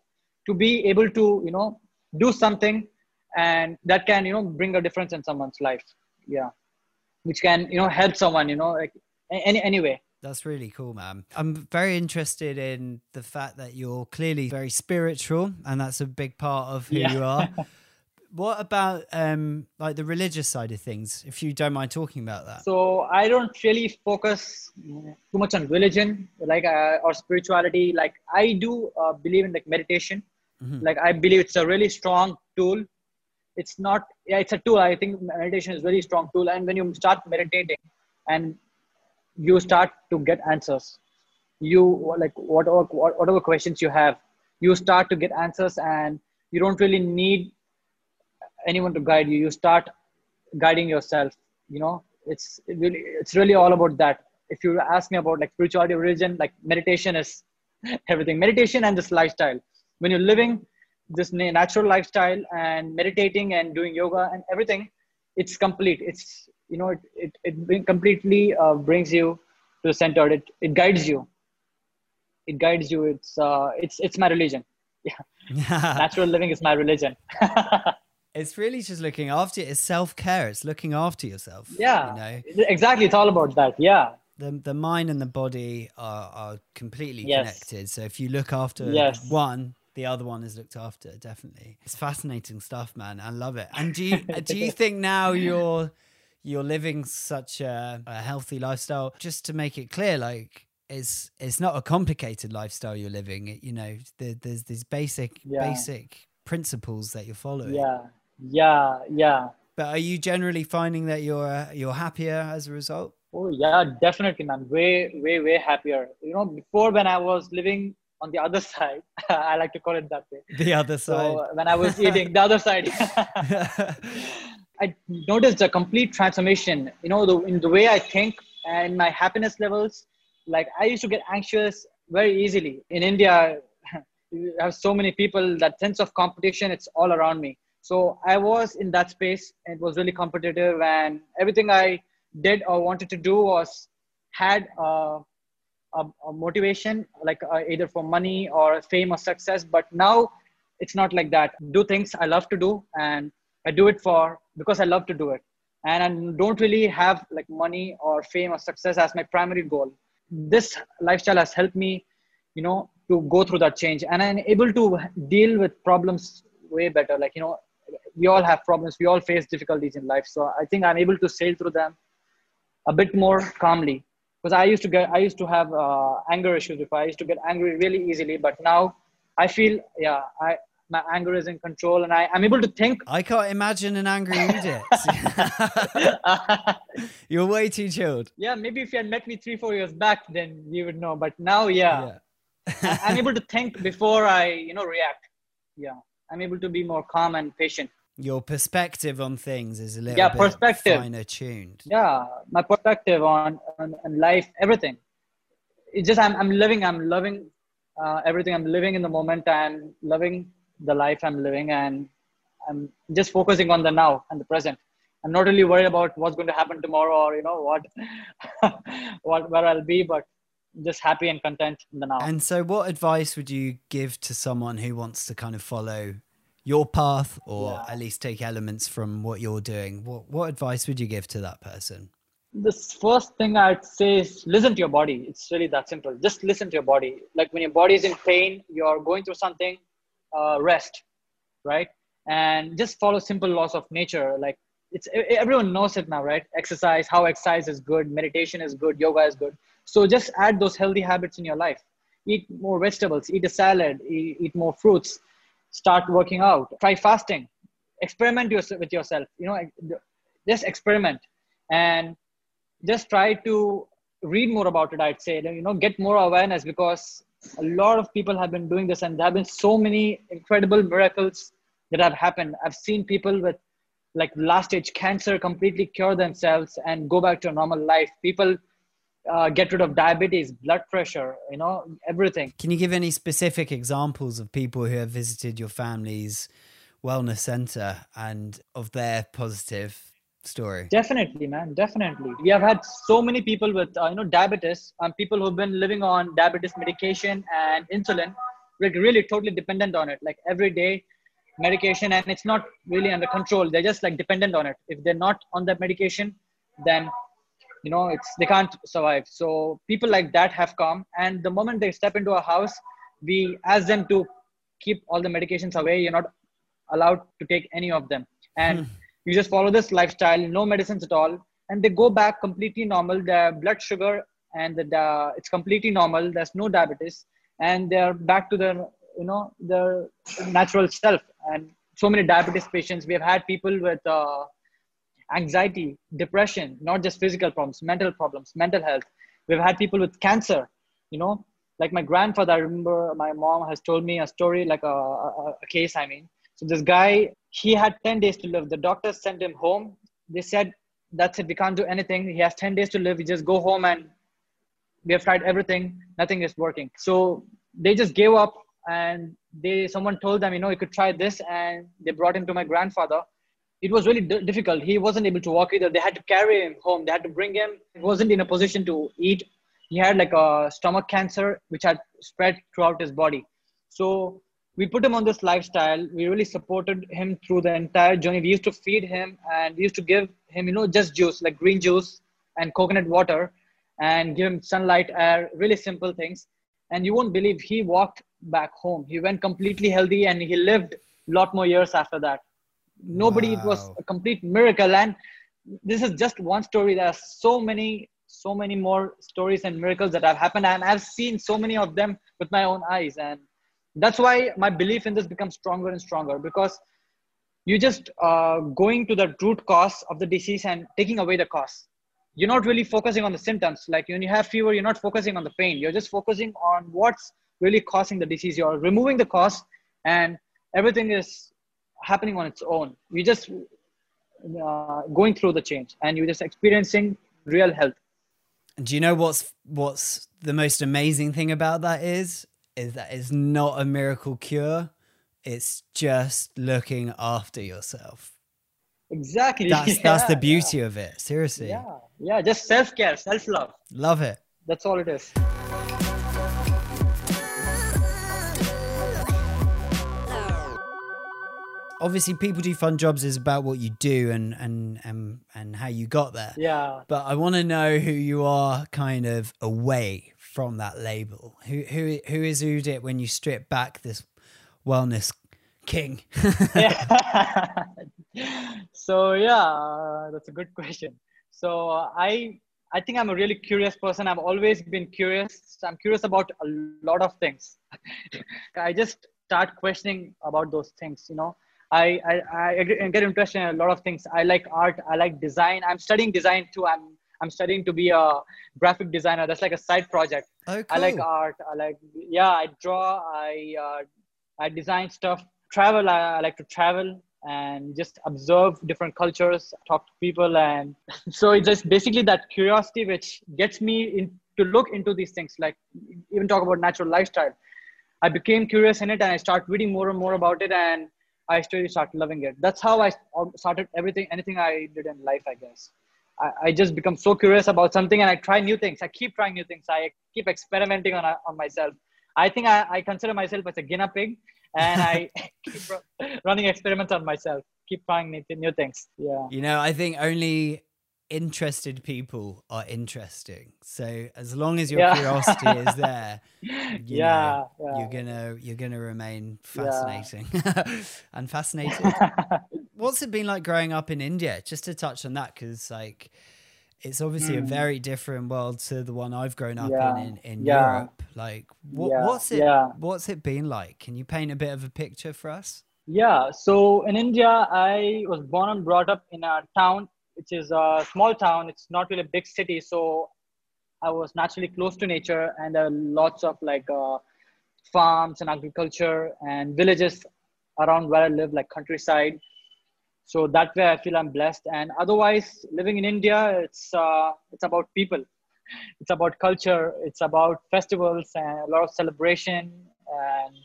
to be able to you know do something and that can you know bring a difference in someone's life yeah which can you know help someone you know like any anyway That's really cool, man. I'm very interested in the fact that you're clearly very spiritual, and that's a big part of who Yeah. you are. what about um like the religious side of things, if you don't mind talking about that? so i don't really focus too much on religion like uh, or spirituality like i do uh, believe in like meditation Mhm. like i believe it's a really strong tool. It's not yeah it's a tool. I think meditation is really strong tool. And when you start meditating and you start to get answers you like whatever whatever questions you have you start to get answers and you don't really need anyone to guide you. You start guiding yourself you know? It's it really it's really all about that. If you ask me about like spirituality religion like meditation is everything. Meditation and this lifestyle when you're living this natural lifestyle and meditating and doing yoga and everything it's complete it's you know it it, it completely uh, brings you to the center it, it guides you it guides you it's uh it's it's my religion yeah natural living is my religion it's really just looking after you. It's self care. It's looking after yourself. yeah You know, exactly it's all about that yeah the the mind and the body are are completely Yes. connected. So if you look after Yes. one, the other one is looked after. Definitely, it's fascinating stuff, man. I love it. And do you do you think now you're you're living such a, a healthy lifestyle? Just to make it clear, like it's it's not a complicated lifestyle you're living. It- You know, there, there's these basic Yeah. basic principles that you're following. yeah yeah yeah But are you generally finding that you're uh, you're happier as a result? Oh yeah, definitely, man. Way, way, way happier. You know, before when I was living on the other side, I like to call it that way. The other side. So when I was eating the other side, I noticed a complete transformation. You know, the, in the way I think and my happiness levels. Like I used to get anxious very easily. In India, you have so many people. That sense of competition, it's all around me. So I was in that space. It was really competitive, and everything I did or wanted to do was had a, a, motivation, like uh, either for money or fame or success. But now it's not like that. Do things I love to do, and I do it for because I love to do it, and I don't really have like money or fame or success as my primary goal. This lifestyle has helped me, you know, to go through that change, and I'm able to deal with problems way better. Like you know, we all have problems, we all face difficulties in life. So I think I'm able to sail through them a bit more calmly because i used to get i used to have uh, anger issues before. I used to get angry really easily but now i feel yeah i my anger is in control and I, i'm able to think. I can't imagine an angry Udit. You're way too chilled. yeah maybe if you had met me three four years back then you would know but now yeah, I- i'm able to think before i you know react. Yeah i'm able to be more calm and patient Your perspective on things is a little Yeah, bit perspective. finer tuned. yeah my perspective on, on, on life everything it's just i'm, I'm living i'm loving uh, everything i'm living in the moment i'm loving the life i'm living and i'm just focusing on the now and the present i'm not really worried about what's going to happen tomorrow or you know what what where i'll be but just happy and content in the now And so, what advice would you give to someone who wants to kind of follow your path or Yeah. at least take elements from what you're doing? What, what advice would you give to that person? the first thing I'd say is listen to your body. It's really that simple. Just listen to your body. Like when your body is in pain, you're going through something, uh, rest, right? And just follow simple laws of nature. Like it's everyone knows it now, right? Exercise, how exercise is good, meditation is good, yoga is good. So just add those healthy habits in your life. Eat more vegetables, eat a salad, eat, eat more fruits, start working out, try fasting, experiment with yourself. You know, just experiment. And just try to read more about it i'd say. You know get more awareness because a lot of people have been doing this and there have been so many incredible miracles that have happened. I've seen people with like last stage cancer completely cure themselves and go back to a normal life. People uh, get rid of diabetes blood pressure you know everything Can you give any specific examples of people who have visited your family's wellness center and of their positive story? Definitely, man. Definitely. We have had so many people with, uh, you know, diabetes, um, people who've been living on diabetes medication and insulin, like really totally dependent on it, like every day medication, and it's not really under control. They're just like dependent on it. If they're not on that medication, then you know it's they can't survive. So people like that have come, and the moment they step into a house, we ask them to keep all the medications away. You're not allowed to take any of them, and you just follow this lifestyle no medicines at all and they go back completely normal. Their blood sugar and the, the it's completely normal. There's no diabetes. And they're back to their you know their natural self. And so many diabetes patients we have had people with uh, anxiety depression not just physical problems mental problems mental health we've had people with cancer you know like my grandfather i remember my mom has told me a story like a, a, a case i mean so this guy, he had 10 days to live. The doctors sent him home. They said, that's it. We can't do anything. He has 10 days to live. We just go home and we have tried everything. Nothing is working. So they just gave up and they, someone told them, you know, you could try this. And they brought him to my grandfather. It was really d- difficult. He wasn't able to walk either. They had to carry him home. They had to bring him. He wasn't in a position to eat. He had like a stomach cancer, which had spread throughout his body. So we put him on this lifestyle. We really supported him through the entire journey. We used to feed him and we used to give him, you know, just juice like green juice and coconut water and give him sunlight, air, really simple things. And you won't believe he walked back home. He went completely healthy and he lived a lot more years after that. Nobody, it was a complete miracle. And this is just one story. There are so many, so many more stories and miracles that have happened. And I've seen so many of them with my own eyes. And that's why my belief in this becomes stronger and stronger because you're just uh, going to the root cause of the disease and taking away the cause you're not really focusing on the symptoms like when you have fever you're not focusing on the pain you're just focusing on what's really causing the disease you're removing the cause and everything is happening on its own you're just uh, going through the change and you're just experiencing real health And do you know what's what's the most amazing thing about that is? Is that it's not a miracle cure. It's just looking after yourself. exactly That's that's the Yeah, beauty of it. Seriously. yeah yeah just self-care self-love Love it. that's all it is Obviously people do fun jobs is about what you do and and and, and how you got there. yeah But I want to know who you are kind of away from that label. Who who who is Udit when you strip back this wellness king? yeah. so yeah uh, that's a good question so uh, i i think i'm a really curious person i've always been curious i'm curious about a lot of things i just start questioning about those things you know I, I i get interested in a lot of things i like art i like design i'm studying design too i'm i'm studying to be a graphic designer that's like a side project Oh, I like art. I like yeah. I draw. I uh, I design stuff. Travel. I, I like to travel and just observe different cultures, talk to people, and so it's just basically that curiosity which gets me in to look into these things. Like even talk about natural lifestyle. I became curious in it, and I start reading more and more about it, and I slowly start loving it. That's how I started everything, anything I did in life, I guess. I, I just become so curious about something and I try new things. I keep trying new things. I keep experimenting on, on myself. I think I, I consider myself as a guinea pig and I keep running experiments on myself. Keep trying new, new things. Yeah. You know, I think only interested people are interesting. So as long as your Yeah. curiosity is there, Yeah, know, yeah. you're gonna you're gonna remain Yeah. fascinating and fascinated. What's it been like growing up in India? Just to touch on that, because like it's obviously a very different world to the one I've grown up Hmm. Yeah, in in, in yeah. Europe. Like, what, Yeah, what's it? yeah. What's it been like? Can you paint a bit of a picture for us? Yeah, so in India, I was born and brought up in a town, which is a small town. It's not really a big city, so I was naturally close to nature, and there are lots of like uh, farms and agriculture and villages around where I live, like countryside. So that way, I feel I'm blessed. And otherwise, living in India, it's uh, it's about people, it's about culture, it's about festivals and a lot of celebration, and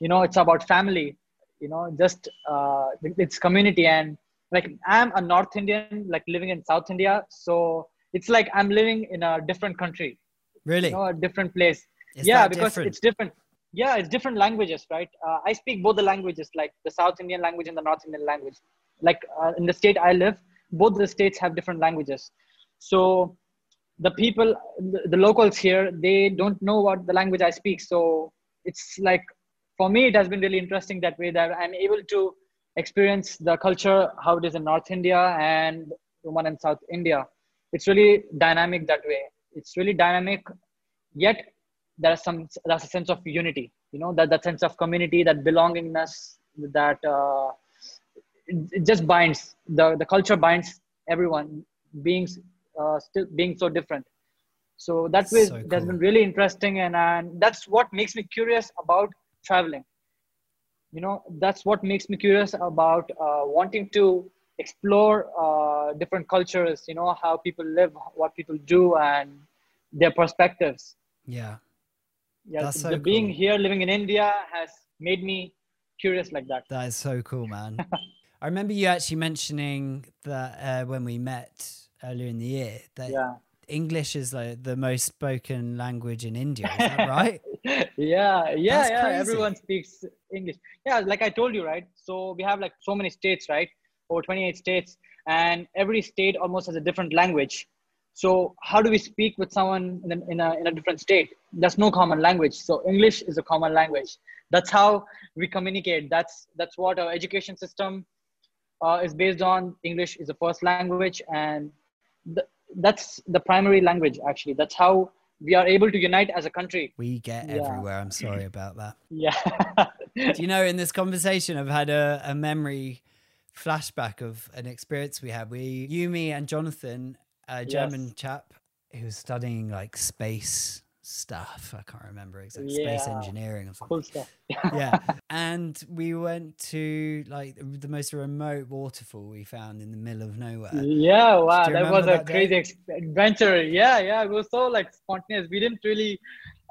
you know, it's about family you know just uh, it's community and like i'm a north indian like living in south india so it's like i'm living in a different country. Really? you know a different place. Is yeah because different? it's different. Yeah it's different languages right? Uh, i speak both the languages like the south indian language and the north indian language. Like uh, in the state i live both the states have different languages. So the people the, the locals here they don't know what the language i speak. So it's like for me it has been really interesting that way that i'm able to experience the culture how it is in north india and one in south india. It's really dynamic that way. It's really dynamic yet there's some there's a sense of unity you know that that sense of community that belongingness that uh, it, it just binds the the culture binds everyone being uh, still being so different. So that way So it has been really interesting and, and that's what makes me curious about traveling you know that's what makes me curious about uh, wanting to explore uh, different cultures you know how people live what people do and their perspectives Yeah. yeah That's the so being cool. here living in india has made me curious like that That is so cool, man. I remember you actually mentioning that uh, when we met earlier in the year that yeah English is like the most spoken language in India. Is that right? Yeah yeah That's yeah crazy. everyone speaks english. Yeah like i told you right? So we have like so many states right? Over 28 states and every state almost has a different language. So how do we speak with someone in a, in a, in a different state? There's no common language. So english is a common language. That's how we communicate. That's that's what our education system uh, is based on. English is the first language and th- that's the primary language actually. That's how we are able to unite as a country We get Yeah. everywhere. I'm sorry about that. yeah Do you know, in this conversation, I've had a, a memory flashback of an experience we had. We, you, me, and Jonathan, a German Yes. chap who was studying like space stuff. I can't remember exactly space engineering or something. Cool yeah. And we went to like the most remote waterfall we found in the middle of nowhere. Yeah, wow, that was a that crazy adventure. Yeah, yeah, it was so like spontaneous. We didn't really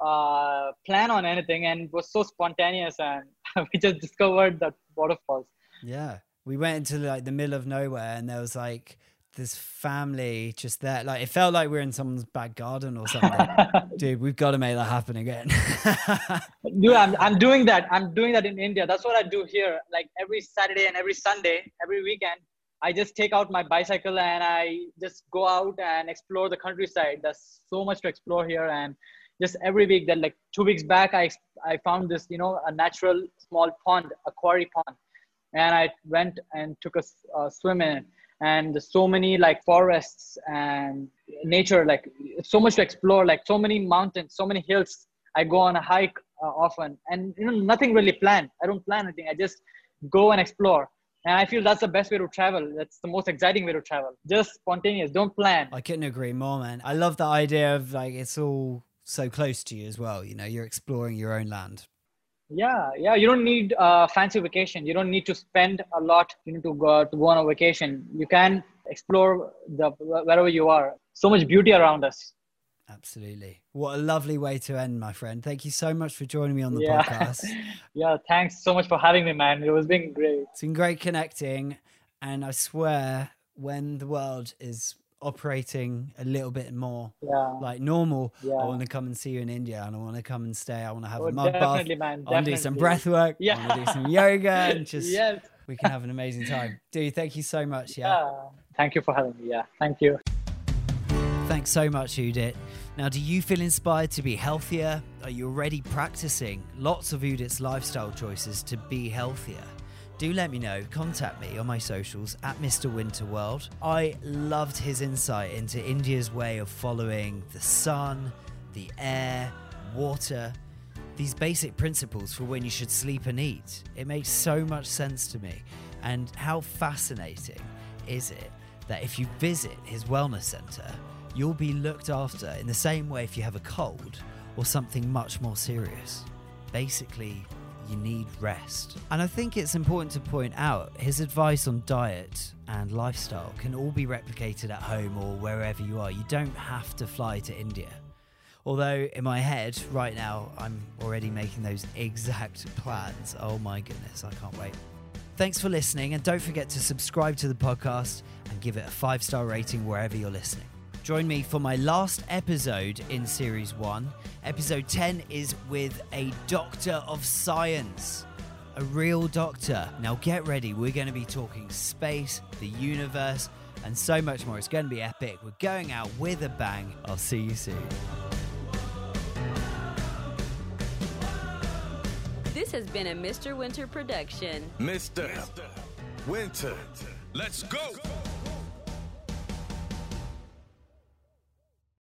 uh, plan on anything, and it was so spontaneous, and we just discovered that waterfalls. Yeah. We went into like the middle of nowhere and there was like this family just there. Like it felt like we are in someone's back garden or something. Dude, we've got to make that happen again. Dude, I'm, I'm doing that. I'm doing that in India. That's what I do here. Like every Saturday and every Sunday, every weekend, I just take out my bicycle and I just go out and explore the countryside. There's so much to explore here. And just every week, that like two weeks back, I, I found this, you know, a natural small pond, a quarry pond. And I went and took a swim in it. And so many like forests and nature, like so much to explore, like so many mountains, so many hills. I go on a hike uh, often and you know nothing really planned i don't plan anything i just go and explore and i feel that's the best way to travel that's the most exciting way to travel just spontaneous don't plan I couldn't agree more, man. I love the idea of like it's all so close to you as well. You know, you're exploring your own land. Yeah yeah you don't need a fancy vacation you don't need to spend a lot you know to go to go on a vacation you can explore the wherever you are so much beauty around us Absolutely. What a lovely way to end, my friend. Thank you so much for joining me on the yeah podcast. yeah thanks so much for having me man it was been great It's been great connecting. And I swear, when the world is operating a little bit more yeah like normal, I want to come and see you in India and I want to come and stay. I want to have Oh, a mud bath. man, I want to do some breath work. I Yeah. want to do some yoga and just yes we can have an amazing time. Dude, thank you so much. Yeah. yeah thank you for having me yeah thank you Thanks so much, Udit. Now, do you feel inspired to be healthier? Are you already practicing lots of Udit's lifestyle choices to be healthier? Do let me know. Contact me on my socials at Mr. Winter World. I loved his insight into India's way of following the sun, the air, water, these basic principles for when you should sleep and eat. It makes so much sense to me. And how fascinating is it that if you visit his wellness center, you'll be looked after in the same way if you have a cold or something much more serious. Basically, you need rest. And I think it's important to point out his advice on diet and lifestyle can all be replicated at home or wherever you are. You don't have to fly to India. Although in my head right now, I'm already making those exact plans. Oh my goodness, I can't wait. Thanks for listening, and don't forget to subscribe to the podcast and give it a five star rating wherever you're listening. Join me for my last episode in Series 1. Episode 10 is with a doctor of science, a real doctor. Now get ready, we're going to be talking space, the universe, and so much more. It's going to be epic. We're going out with a bang. I'll see you soon. This has been a Mr. Winter production. Mr. Winter. Let's go.